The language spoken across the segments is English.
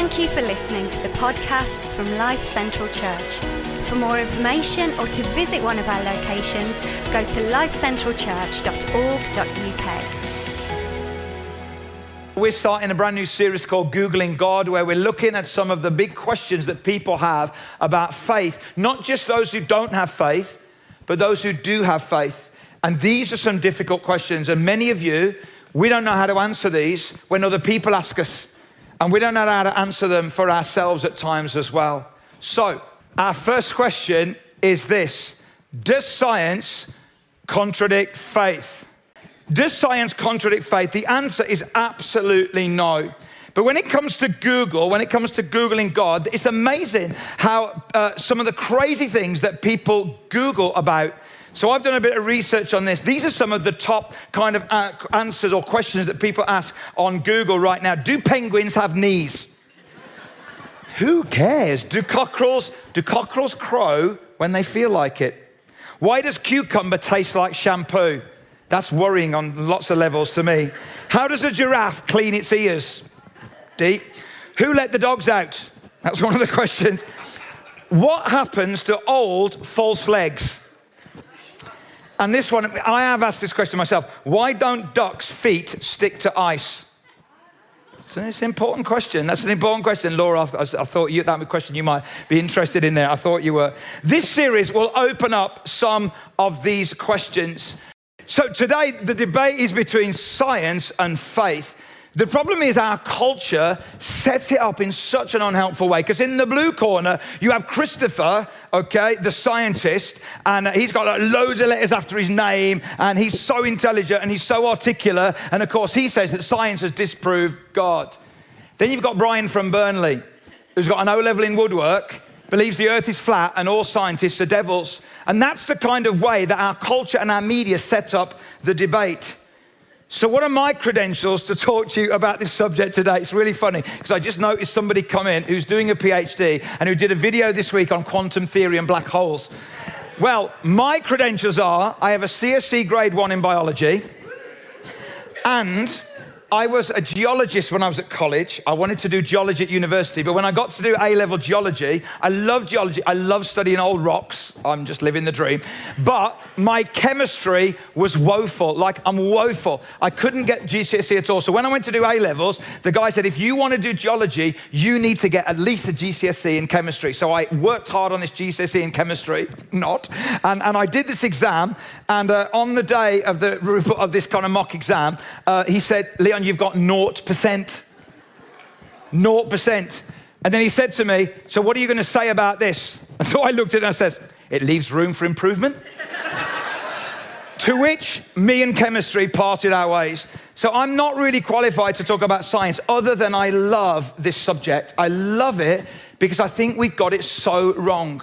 Thank you for listening to the podcasts from Life Central Church. For more information or to visit one of our locations, go to lifecentralchurch.org.uk. We're starting a brand new series called Googling God, where we're looking at some of the big questions that people have about faith. Not just those who don't have faith, but those who do have faith. And these are some difficult questions. And many of you, we don't know how to answer these when other people ask us. And we don't know how to answer them for ourselves at times as well. So, our first question is this Does science contradict faith? Does science contradict faith? The answer is absolutely no. But when it comes to Google, when it comes to Googling God, it's amazing how uh, some of the crazy things that people Google about. So I've done a bit of research on this. These are some of the top kind of uh, answers or questions that people ask on Google right now. Do penguins have knees? Who cares? Do cockerels, do cockerels crow when they feel like it? Why does cucumber taste like shampoo? That's worrying on lots of levels to me. How does a giraffe clean its ears? Deep. Who let the dogs out? That's one of the questions. What happens to old false legs? And this one, I have asked this question myself. Why don't ducks' feet stick to ice? So it's an important question. That's an important question. Laura, I, I thought you, that question you might be interested in there. I thought you were. This series will open up some of these questions. So today, the debate is between science and faith. The problem is our culture sets it up in such an unhelpful way. Because in the blue corner, you have Christopher, okay, the scientist, and he's got like loads of letters after his name, and he's so intelligent and he's so articulate. And of course, he says that science has disproved God. Then you've got Brian from Burnley, who's got an O level in woodwork, believes the earth is flat, and all scientists are devils. And that's the kind of way that our culture and our media set up the debate. So, what are my credentials to talk to you about this subject today? It's really funny because I just noticed somebody come in who's doing a PhD and who did a video this week on quantum theory and black holes. Well, my credentials are I have a CSE grade one in biology and I was a geologist when I was at college. I wanted to do geology at university, but when I got to do A level geology, I love geology. I love studying old rocks. I'm just living the dream. But my chemistry was woeful. Like, I'm woeful. I couldn't get GCSE at all. So when I went to do A levels, the guy said, if you want to do geology, you need to get at least a GCSE in chemistry. So I worked hard on this GCSE in chemistry, not. And, and I did this exam. And uh, on the day of, the, of this kind of mock exam, uh, he said, Leon, you've got 0%. 0%. And then he said to me, So what are you going to say about this? And so I looked at it and I said, It leaves room for improvement. to which me and chemistry parted our ways. So I'm not really qualified to talk about science other than I love this subject. I love it because I think we've got it so wrong.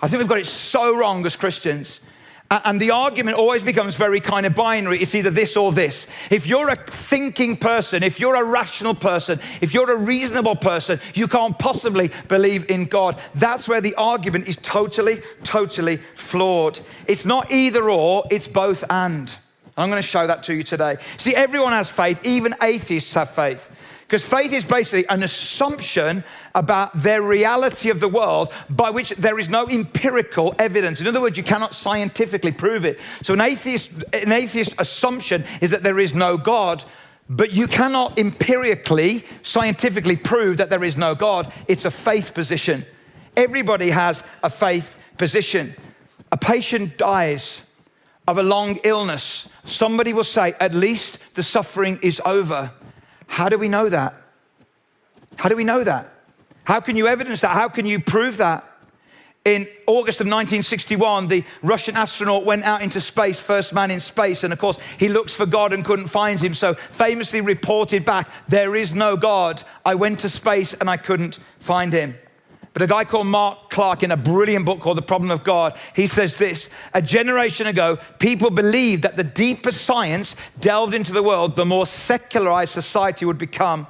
I think we've got it so wrong as Christians. And the argument always becomes very kind of binary. It's either this or this. If you're a thinking person, if you're a rational person, if you're a reasonable person, you can't possibly believe in God. That's where the argument is totally, totally flawed. It's not either or, it's both and. I'm going to show that to you today. See, everyone has faith, even atheists have faith. Because faith is basically an assumption about their reality of the world by which there is no empirical evidence. In other words, you cannot scientifically prove it. So an atheist, an atheist assumption is that there is no God, but you cannot empirically, scientifically prove that there is no God. It's a faith position. Everybody has a faith position. A patient dies of a long illness. Somebody will say, at least the suffering is over. How do we know that? How do we know that? How can you evidence that? How can you prove that? In August of 1961, the Russian astronaut went out into space, first man in space, and of course, he looks for God and couldn't find him. So, famously reported back, There is no God. I went to space and I couldn't find him. But a guy called Mark Clark, in a brilliant book called The Problem of God, he says this A generation ago, people believed that the deeper science delved into the world, the more secularized society would become.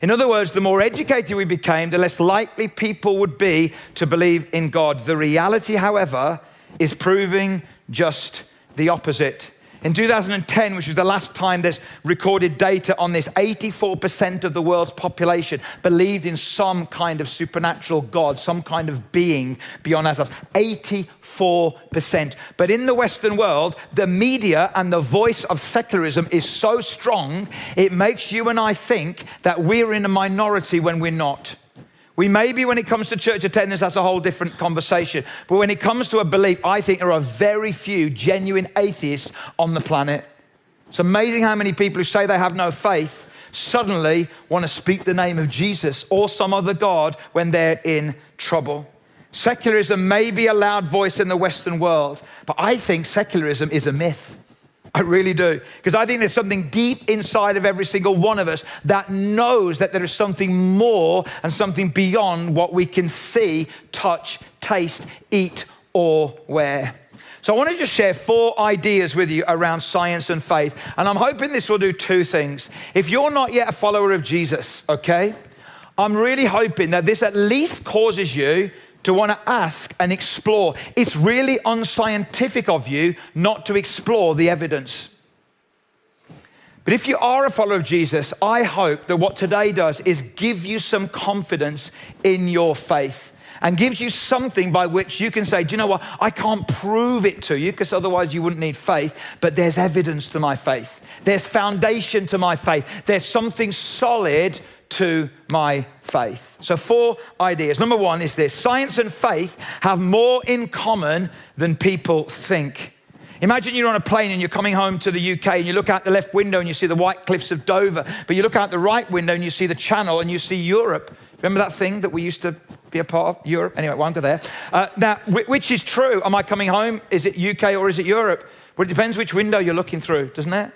In other words, the more educated we became, the less likely people would be to believe in God. The reality, however, is proving just the opposite. In 2010, which was the last time there's recorded data on this, 84% of the world's population believed in some kind of supernatural God, some kind of being beyond ourselves. 84%. But in the Western world, the media and the voice of secularism is so strong, it makes you and I think that we're in a minority when we're not. We may be when it comes to church attendance, that's a whole different conversation. But when it comes to a belief, I think there are very few genuine atheists on the planet. It's amazing how many people who say they have no faith suddenly want to speak the name of Jesus or some other God when they're in trouble. Secularism may be a loud voice in the Western world, but I think secularism is a myth. I really do. Because I think there's something deep inside of every single one of us that knows that there is something more and something beyond what we can see, touch, taste, eat, or wear. So I want to just share four ideas with you around science and faith. And I'm hoping this will do two things. If you're not yet a follower of Jesus, okay, I'm really hoping that this at least causes you to want to ask and explore. It's really unscientific of you not to explore the evidence. But if you are a follower of Jesus, I hope that what today does is give you some confidence in your faith and gives you something by which you can say, Do you know what? I can't prove it to you because otherwise you wouldn't need faith, but there's evidence to my faith. There's foundation to my faith. There's something solid to my faith. So, four ideas. Number one is this science and faith have more in common than people think. Imagine you're on a plane and you're coming home to the UK and you look out the left window and you see the white cliffs of Dover, but you look out the right window and you see the channel and you see Europe. Remember that thing that we used to be a part of? Europe? Anyway, won't go there. Uh, now, which is true? Am I coming home? Is it UK or is it Europe? Well, it depends which window you're looking through, doesn't it?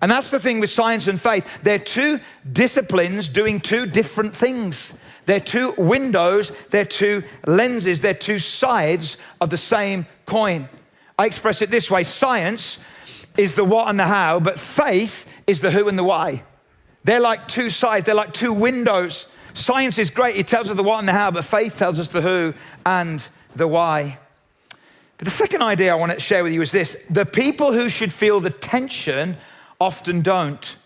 And that's the thing with science and faith. They're two disciplines doing two different things. They're two windows, they're two lenses, they're two sides of the same coin. I express it this way science is the what and the how, but faith is the who and the why. They're like two sides, they're like two windows. Science is great, it tells us the what and the how, but faith tells us the who and the why. But the second idea I want to share with you is this the people who should feel the tension often don't.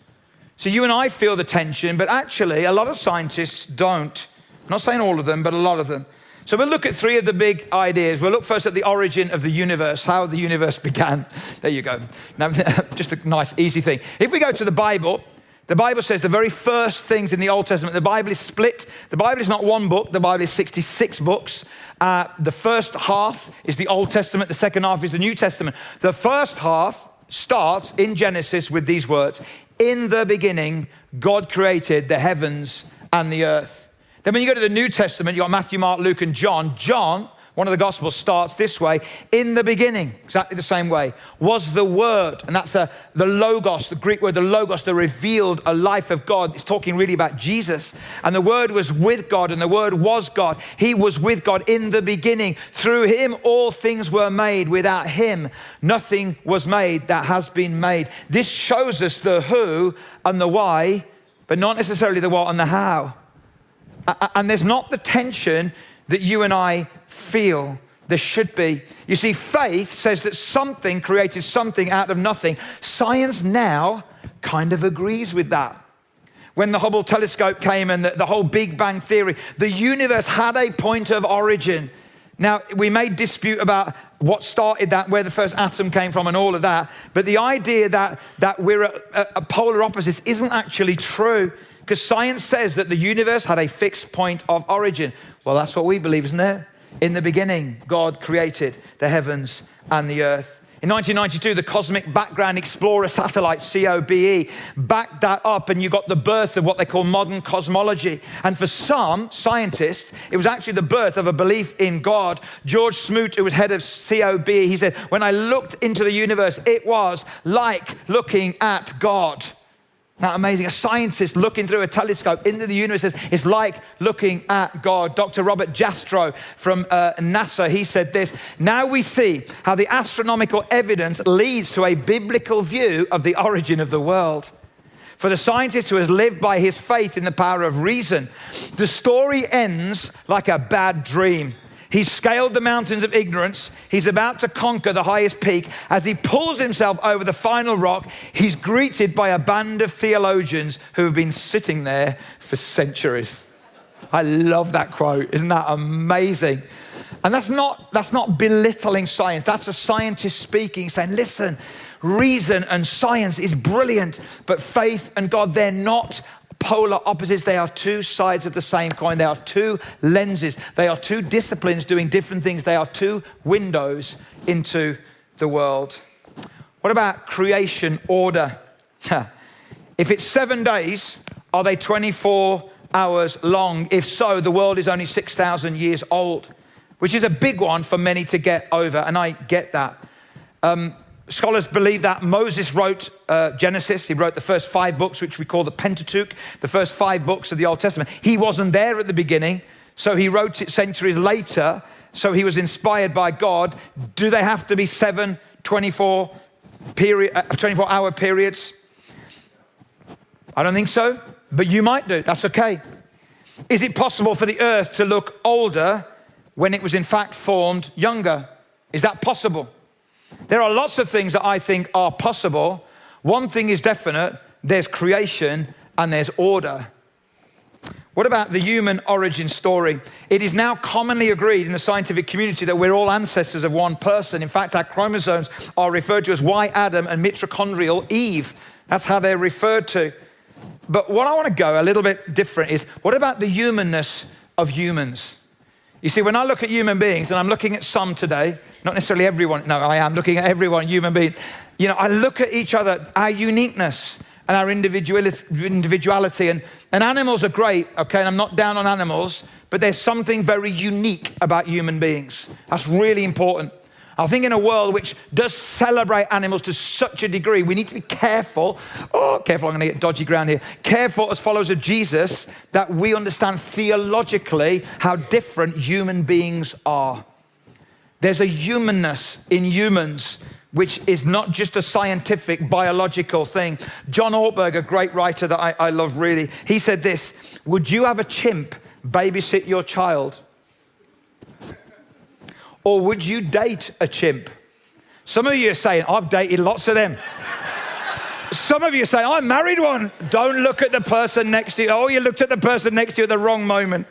So you and I feel the tension, but actually, a lot of scientists don't. I'm not saying all of them, but a lot of them. So we'll look at three of the big ideas. We'll look first at the origin of the universe, how the universe began. There you go. Now, just a nice, easy thing. If we go to the Bible, the Bible says the very first things in the Old Testament, the Bible is split. The Bible is not one book, the Bible is 66 books. Uh, the first half is the Old Testament, the second half is the New Testament. The first half starts in Genesis with these words In the beginning, God created the heavens and the earth. Then, when you go to the New Testament, you've got Matthew, Mark, Luke, and John. John one of the Gospels starts this way In the beginning, exactly the same way, was the Word. And that's a, the Logos, the Greek word, the Logos, that revealed a life of God. It's talking really about Jesus. And the Word was with God, and the Word was God. He was with God in the beginning. Through Him, all things were made. Without Him, nothing was made that has been made. This shows us the who and the why, but not necessarily the what and the how. And there's not the tension that you and I feel. There should be. You see, faith says that something created something out of nothing. Science now kind of agrees with that. When the Hubble telescope came and the, the whole Big Bang theory, the universe had a point of origin. Now, we may dispute about what started that, where the first atom came from, and all of that, but the idea that, that we're a polar opposites isn't actually true because science says that the universe had a fixed point of origin. Well, that's what we believe, isn't it? In the beginning, God created the heavens and the earth. In 1992, the Cosmic Background Explorer satellite, COBE, backed that up, and you got the birth of what they call modern cosmology. And for some scientists, it was actually the birth of a belief in God. George Smoot, who was head of COBE, he said, When I looked into the universe, it was like looking at God. Amazing. A scientist looking through a telescope into the universe is like looking at God. Dr. Robert Jastrow from uh, NASA, he said this Now we see how the astronomical evidence leads to a biblical view of the origin of the world. For the scientist who has lived by his faith in the power of reason, the story ends like a bad dream. He's scaled the mountains of ignorance. He's about to conquer the highest peak. As he pulls himself over the final rock, he's greeted by a band of theologians who have been sitting there for centuries. I love that quote. Isn't that amazing? And that's not, that's not belittling science. That's a scientist speaking, saying, listen, reason and science is brilliant, but faith and God, they're not polar opposites. They are two sides of the same coin. They are two lenses. They are two disciplines doing different things. They are two windows into the world. What about creation order? if it's seven days, are they 24 hours long? If so, the world is only 6,000 years old, which is a big one for many to get over, and I get that. Um, Scholars believe that Moses wrote uh, Genesis. He wrote the first five books, which we call the Pentateuch, the first five books of the Old Testament. He wasn't there at the beginning, so he wrote it centuries later. So he was inspired by God. Do they have to be seven 24, period, uh, 24 hour periods? I don't think so, but you might do. That's okay. Is it possible for the earth to look older when it was in fact formed younger? Is that possible? There are lots of things that I think are possible. One thing is definite there's creation and there's order. What about the human origin story? It is now commonly agreed in the scientific community that we're all ancestors of one person. In fact, our chromosomes are referred to as Y Adam and mitochondrial Eve. That's how they're referred to. But what I want to go a little bit different is what about the humanness of humans? You see, when I look at human beings, and I'm looking at some today, not necessarily everyone, no, I am looking at everyone, human beings. You know, I look at each other, our uniqueness and our individuality. And, and animals are great, okay? And I'm not down on animals, but there's something very unique about human beings. That's really important. I think in a world which does celebrate animals to such a degree, we need to be careful. Oh, careful, I'm going to get dodgy ground here. Careful as followers of Jesus that we understand theologically how different human beings are. There's a humanness in humans which is not just a scientific, biological thing. John Ortberg, a great writer that I, I love really, he said this Would you have a chimp babysit your child? Or would you date a chimp? Some of you are saying, I've dated lots of them. Some of you say, I married one. Don't look at the person next to you. Oh, you looked at the person next to you at the wrong moment.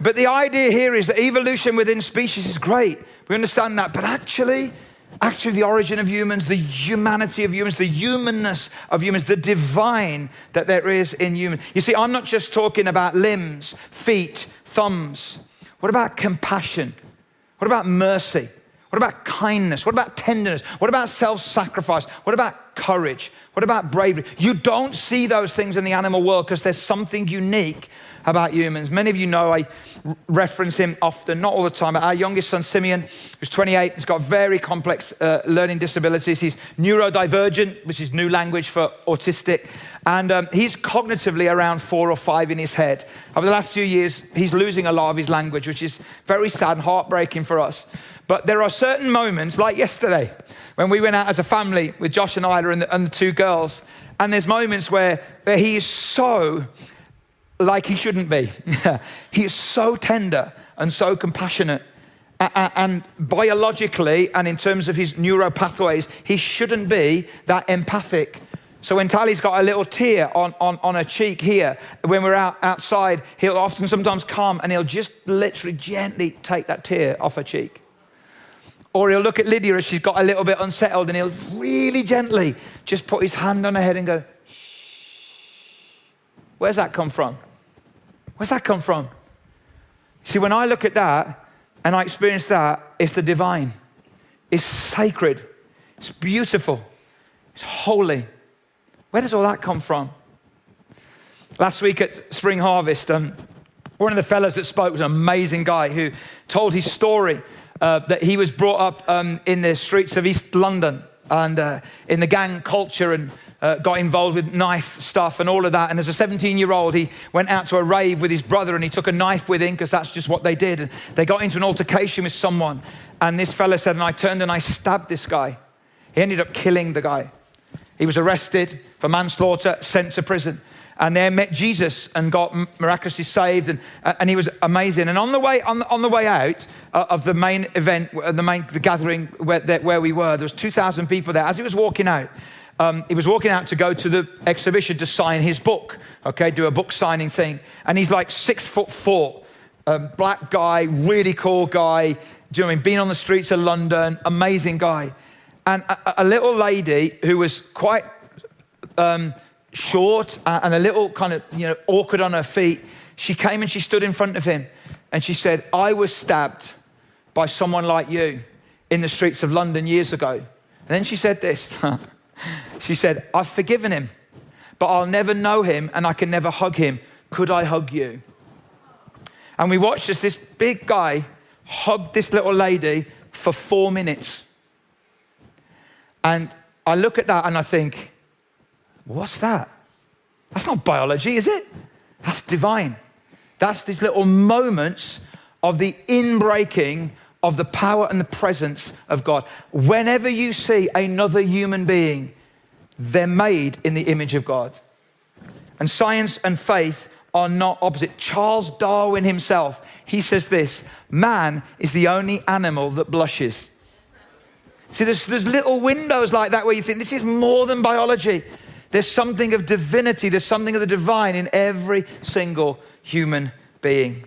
But the idea here is that evolution within species is great. We understand that. But actually, actually, the origin of humans, the humanity of humans, the humanness of humans, the divine that there is in humans. You see, I'm not just talking about limbs, feet, thumbs. What about compassion? What about mercy? What about kindness? What about tenderness? What about self sacrifice? What about courage? What about bravery? You don't see those things in the animal world because there's something unique about humans. Many of you know I reference him often, not all the time. but Our youngest son, Simeon, who's 28, has got very complex uh, learning disabilities. He's neurodivergent, which is new language for autistic. And um, he's cognitively around four or five in his head. Over the last few years, he's losing a lot of his language, which is very sad and heartbreaking for us. But there are certain moments, like yesterday, when we went out as a family with Josh and Ida and the, and the two girls, and there's moments where, where he is so like he shouldn't be. he is so tender and so compassionate. And biologically, and in terms of his neuro pathways, he shouldn't be that empathic. So when Tally's got a little tear on, on, on her cheek here, when we're out outside, he'll often sometimes come and he'll just literally gently take that tear off her cheek. Or he'll look at Lydia as she's got a little bit unsettled and he'll really gently just put his hand on her head and go, shh. Where's that come from? Where's that come from? See, when I look at that and I experience that, it's the divine. It's sacred. It's beautiful. It's holy. Where does all that come from? Last week at Spring Harvest, um, one of the fellows that spoke was an amazing guy who told his story uh, that he was brought up um, in the streets of East London and uh, in the gang culture and uh, got involved with knife stuff and all of that. And as a 17 year old, he went out to a rave with his brother and he took a knife with him because that's just what they did. And they got into an altercation with someone. And this fella said, and I turned and I stabbed this guy. He ended up killing the guy. He was arrested for manslaughter, sent to prison. and there met Jesus and got miraculously saved, and, uh, and he was amazing. And on the way, on the, on the way out uh, of the main event, uh, the main the gathering where, where we were, there was 2,000 people there. As he was walking out, um, he was walking out to go to the exhibition to sign his book, okay, do a book signing thing. And he's like six foot four, um, black guy, really cool guy, do you know I mean? Been on the streets of London, amazing guy. And a, a little lady who was quite um, short and a little kind of, you know, awkward on her feet, she came and she stood in front of him and she said, I was stabbed by someone like you in the streets of London years ago. And then she said this She said, I've forgiven him, but I'll never know him and I can never hug him. Could I hug you? And we watched as this big guy hugged this little lady for four minutes. And I look at that and I think, what's that? That's not biology, is it? That's divine. That's these little moments of the inbreaking of the power and the presence of God. Whenever you see another human being, they're made in the image of God. And science and faith are not opposite. Charles Darwin himself, he says this man is the only animal that blushes. See, there's, there's little windows like that where you think this is more than biology. There's something of divinity, there's something of the divine in every single human being.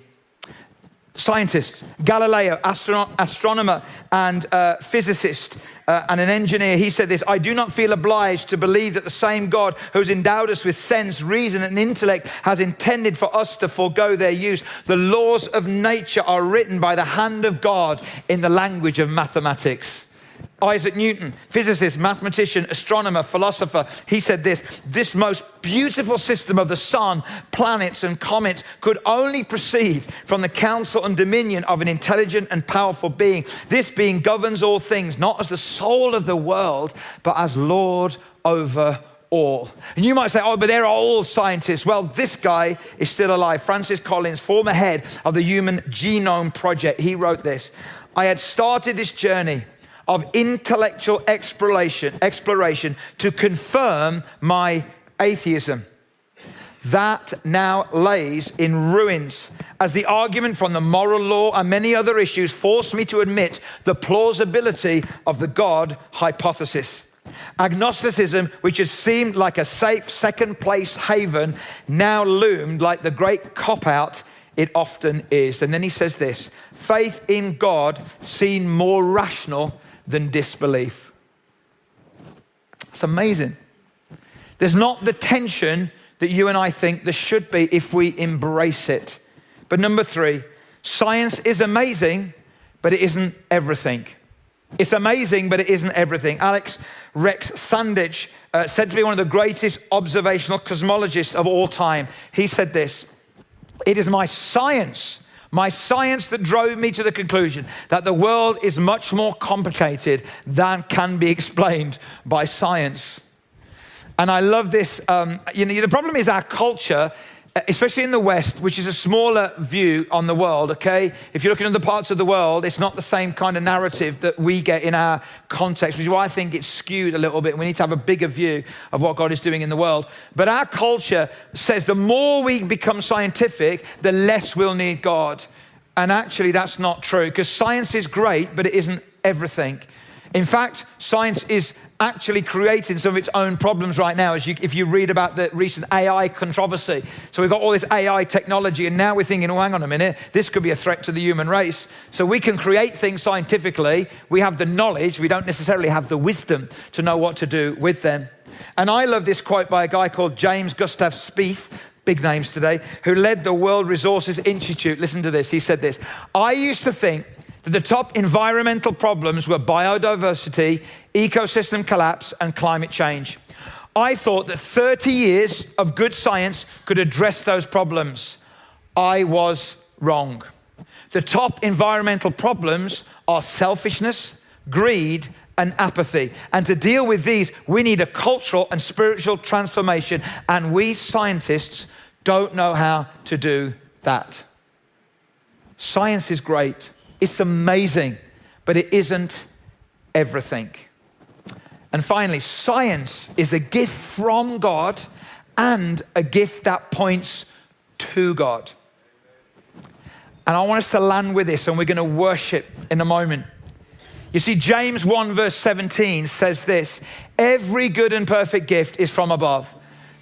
Scientists, Galileo, astrono- astronomer and uh, physicist, uh, and an engineer, he said this I do not feel obliged to believe that the same God who's endowed us with sense, reason, and intellect has intended for us to forego their use. The laws of nature are written by the hand of God in the language of mathematics. Isaac Newton, physicist, mathematician, astronomer, philosopher, he said this this most beautiful system of the sun, planets, and comets could only proceed from the counsel and dominion of an intelligent and powerful being. This being governs all things, not as the soul of the world, but as Lord over all. And you might say, oh, but they're all scientists. Well, this guy is still alive. Francis Collins, former head of the Human Genome Project, he wrote this I had started this journey of intellectual exploration, exploration to confirm my atheism. That now lays in ruins as the argument from the moral law and many other issues forced me to admit the plausibility of the God hypothesis. Agnosticism, which had seemed like a safe second place haven, now loomed like the great cop out it often is. And then he says this faith in God seemed more rational than disbelief. It's amazing. There's not the tension that you and I think there should be if we embrace it. But number three, science is amazing, but it isn't everything. It's amazing, but it isn't everything. Alex Rex Sandage uh, said to be one of the greatest observational cosmologists of all time. He said this It is my science my science that drove me to the conclusion that the world is much more complicated than can be explained by science. And I love this. Um, you know, the problem is our culture Uh, especially in the West, which is a smaller view on the world, okay? If you're looking at the parts of the world, it's not the same kind of narrative that we get in our context, which is why I think it's skewed a little bit. We need to have a bigger view of what God is doing in the world. But our culture says the more we become scientific, the less we'll need God. And actually, that's not true because science is great, but it isn't everything. In fact, science is actually creating some of its own problems right now, as you, if you read about the recent AI controversy. So we've got all this AI technology, and now we're thinking, oh, hang on a minute, this could be a threat to the human race. So we can create things scientifically, we have the knowledge, we don't necessarily have the wisdom to know what to do with them. And I love this quote by a guy called James Gustave Speth, big names today, who led the World Resources Institute. Listen to this. He said this I used to think that the top environmental problems were biodiversity, ecosystem collapse, and climate change. I thought that 30 years of good science could address those problems. I was wrong. The top environmental problems are selfishness, greed, and apathy. And to deal with these, we need a cultural and spiritual transformation. And we scientists don't know how to do that. Science is great. It's amazing, but it isn't everything. And finally, science is a gift from God and a gift that points to God. And I want us to land with this, and we're going to worship in a moment. You see, James 1, verse 17 says this Every good and perfect gift is from above.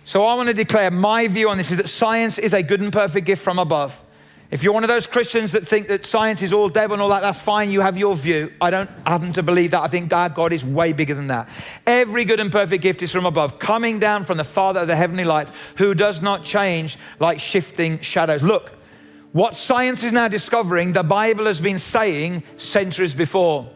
So I want to declare my view on this is that science is a good and perfect gift from above. If you're one of those Christians that think that science is all devil and all that, that's fine. You have your view. I don't happen to believe that. I think our God is way bigger than that. Every good and perfect gift is from above, coming down from the Father of the heavenly lights, who does not change like shifting shadows. Look, what science is now discovering, the Bible has been saying centuries before.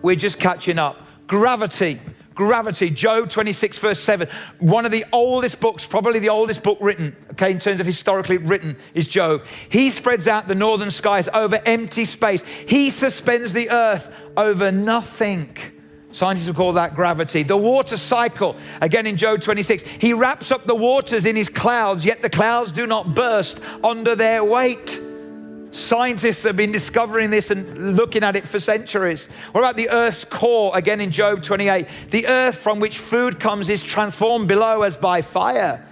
We're just catching up. Gravity gravity. Job 26, verse 7. One of the oldest books, probably the oldest book written, okay, in terms of historically written, is Job. He spreads out the northern skies over empty space, he suspends the earth over nothing. Scientists would call that gravity. The water cycle, again in Job 26, he wraps up the waters in his clouds, yet the clouds do not burst under their weight. Scientists have been discovering this and looking at it for centuries. What about the earth's core? Again in Job 28. The earth from which food comes is transformed below as by fire.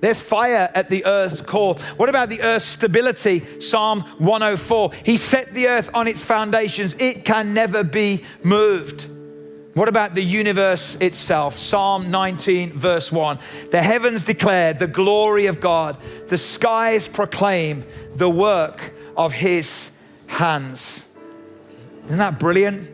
There's fire at the earth's core. What about the earth's stability? Psalm 104. He set the earth on its foundations, it can never be moved. What about the universe itself? Psalm 19, verse 1. The heavens declare the glory of God, the skies proclaim the work of his hands. Isn't that brilliant?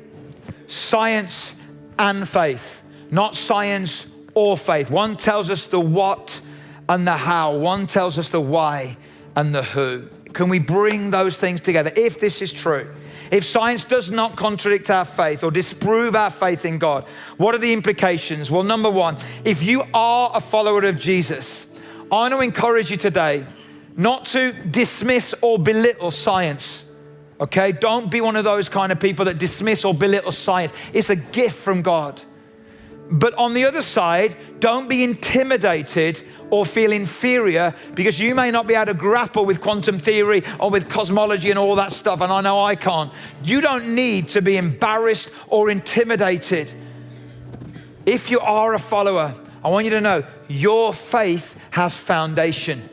Science and faith, not science or faith. One tells us the what and the how, one tells us the why and the who. Can we bring those things together? If this is true, if science does not contradict our faith or disprove our faith in God, what are the implications? Well, number one, if you are a follower of Jesus, I want to encourage you today not to dismiss or belittle science. Okay? Don't be one of those kind of people that dismiss or belittle science. It's a gift from God. But on the other side, don't be intimidated or feel inferior because you may not be able to grapple with quantum theory or with cosmology and all that stuff. And I know I can't. You don't need to be embarrassed or intimidated. If you are a follower, I want you to know your faith has foundation.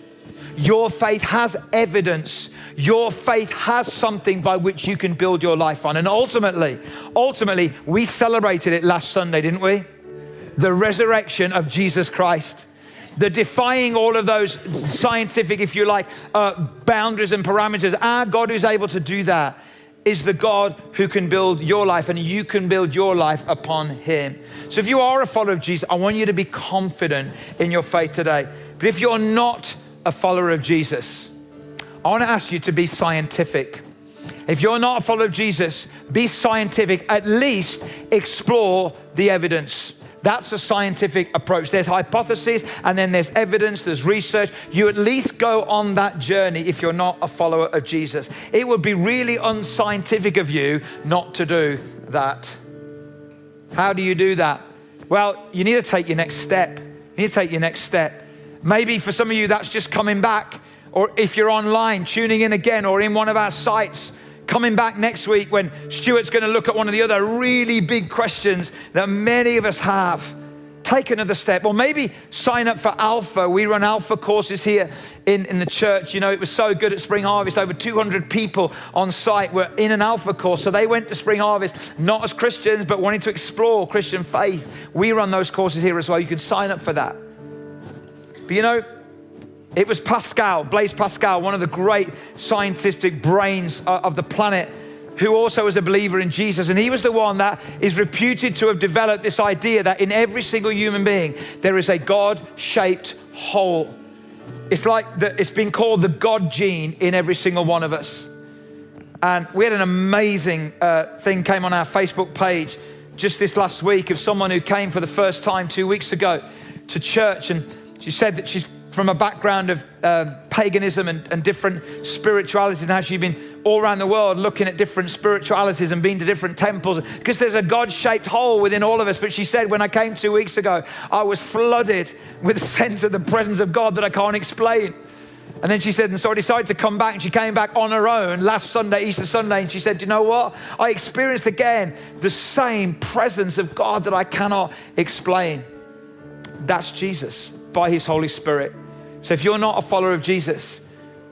Your faith has evidence. Your faith has something by which you can build your life on. And ultimately, ultimately, we celebrated it last Sunday, didn't we? The resurrection of Jesus Christ the defying all of those scientific, if you like, uh, boundaries and parameters. Our God who's able to do that is the God who can build your life, and you can build your life upon Him. So, if you are a follower of Jesus, I want you to be confident in your faith today. But if you're not a follower of Jesus, I want to ask you to be scientific. If you're not a follower of Jesus, be scientific. At least explore the evidence. That's a scientific approach. There's hypotheses and then there's evidence, there's research. You at least go on that journey if you're not a follower of Jesus. It would be really unscientific of you not to do that. How do you do that? Well, you need to take your next step. You need to take your next step. Maybe for some of you, that's just coming back. Or if you're online, tuning in again, or in one of our sites, coming back next week when Stuart's going to look at one of the other really big questions that many of us have. Take another step, or maybe sign up for Alpha. We run Alpha courses here in, in the church. You know, it was so good at Spring Harvest. Over 200 people on site were in an Alpha course. So they went to Spring Harvest, not as Christians, but wanting to explore Christian faith. We run those courses here as well. You can sign up for that. But you know, it was Pascal, Blaise Pascal, one of the great scientific brains uh, of the planet, who also was a believer in Jesus. And he was the one that is reputed to have developed this idea that in every single human being, there is a God shaped hole. It's like the, it's been called the God gene in every single one of us. And we had an amazing uh, thing came on our Facebook page just this last week of someone who came for the first time two weeks ago to church and she said that she's from a background of uh, paganism and, and, different spiritualities, and she's been all around the world looking at different spiritualities and been to different temples because there's a God shaped hole within all of us. But she said, when I came two weeks ago, I was flooded with a sense of the presence of God that I can't explain. And then she said, and so I decided to come back, and she came back on her own last Sunday, Easter Sunday, and she said, you know what? I experienced again the same presence of God that I cannot explain. That's Jesus by his Holy Spirit. So if you're not a follower of Jesus,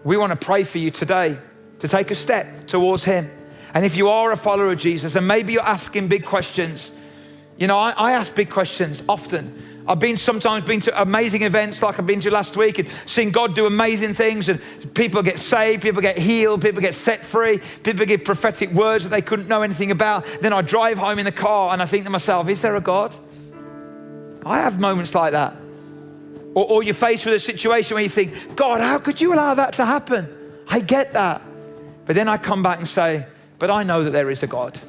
we want to pray for you today to take a step towards Him. And if you are a follower of Jesus and maybe you're asking big questions, you know, I, I ask big questions often. I've been sometimes been to amazing events like I've been to last week and seen God do amazing things and people get saved, people get healed, people get set free, people give prophetic words that they couldn't know anything about. Then I drive home in the car and I think to myself, is there a God? I have moments like that. Or, or you're faced with a situation where you think, God, how could you allow that to happen? I get that. But then I come back and say, but I know that there is a God.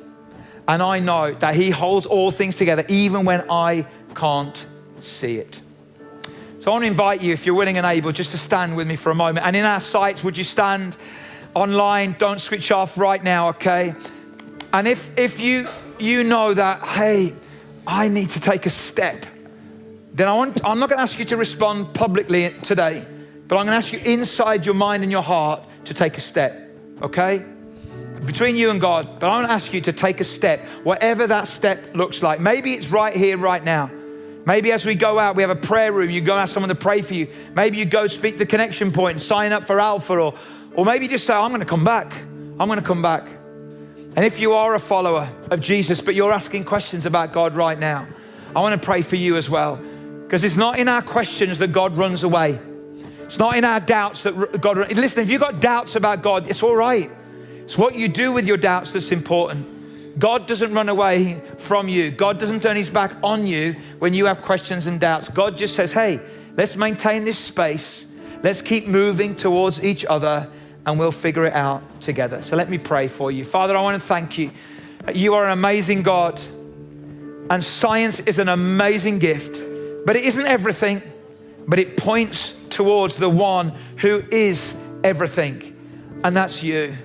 And I know that He holds all things together, even when I can't see it. So I want to invite you, if you're willing and able, just to stand with me for a moment. And in our sites, would you stand online? Don't switch off right now, okay? And if, if you, you know that, hey, I need to take a step, then I want, I'm not going to ask you to respond publicly today, but I'm going to ask you inside your mind and your heart to take a step, okay? Between you and God, but I want to ask you to take a step, whatever that step looks like. Maybe it's right here, right now. Maybe as we go out, we have a prayer room, you go ask someone to pray for you. Maybe you go speak the connection point and sign up for Alpha, or, or maybe just say, I'm going to come back. I'm going to come back. And if you are a follower of Jesus, but you're asking questions about God right now, I want to pray for you as well. Because it's not in our questions that God runs away. It's not in our doubts that God. Listen, if you've got doubts about God, it's all right. It's what you do with your doubts that's important. God doesn't run away from you. God doesn't turn his back on you when you have questions and doubts. God just says, hey, let's maintain this space. Let's keep moving towards each other and we'll figure it out together. So let me pray for you. Father, I want to thank you. You are an amazing God, and science is an amazing gift, but it isn't everything, but it points towards the one who is everything, and that's you.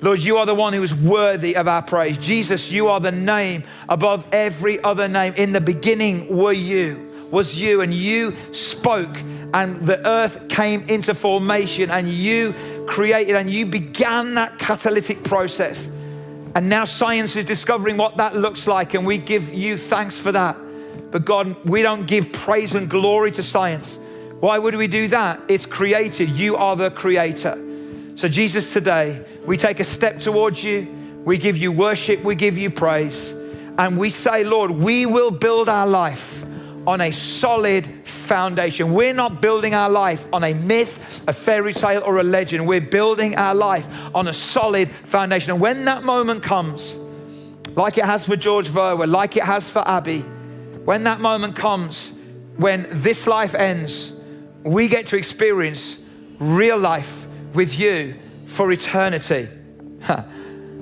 Lord, you are the one who is worthy of our praise. Jesus, you are the name above every other name. In the beginning were you, was you, and you spoke, and the earth came into formation, and you created, and you began that catalytic process. And now science is discovering what that looks like, and we give you thanks for that. But God, we don't give praise and glory to science. Why would we do that? It's created. You are the creator. So, Jesus, today, we take a step towards you. We give you worship. We give you praise. And we say, Lord, we will build our life on a solid foundation. We're not building our life on a myth, a fairy tale, or a legend. We're building our life on a solid foundation. And when that moment comes, like it has for George Verwer, like it has for Abby, when that moment comes, when this life ends, we get to experience real life with you for eternity.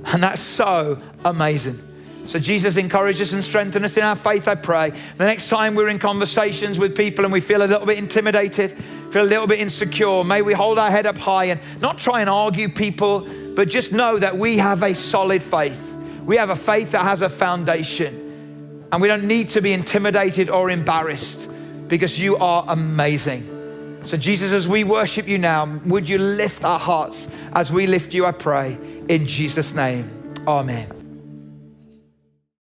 And that's so amazing. So, Jesus, encourage us and strengthen us in our faith, I pray. The next time we're in conversations with people and we feel a little bit intimidated, feel a little bit insecure, may we hold our head up high and not try and argue people, but just know that we have a solid faith. We have a faith that has a foundation. And we don't need to be intimidated or embarrassed because you are amazing. So, Jesus, as we worship you now, would you lift our hearts as we lift you, I pray, in Jesus' name. Amen.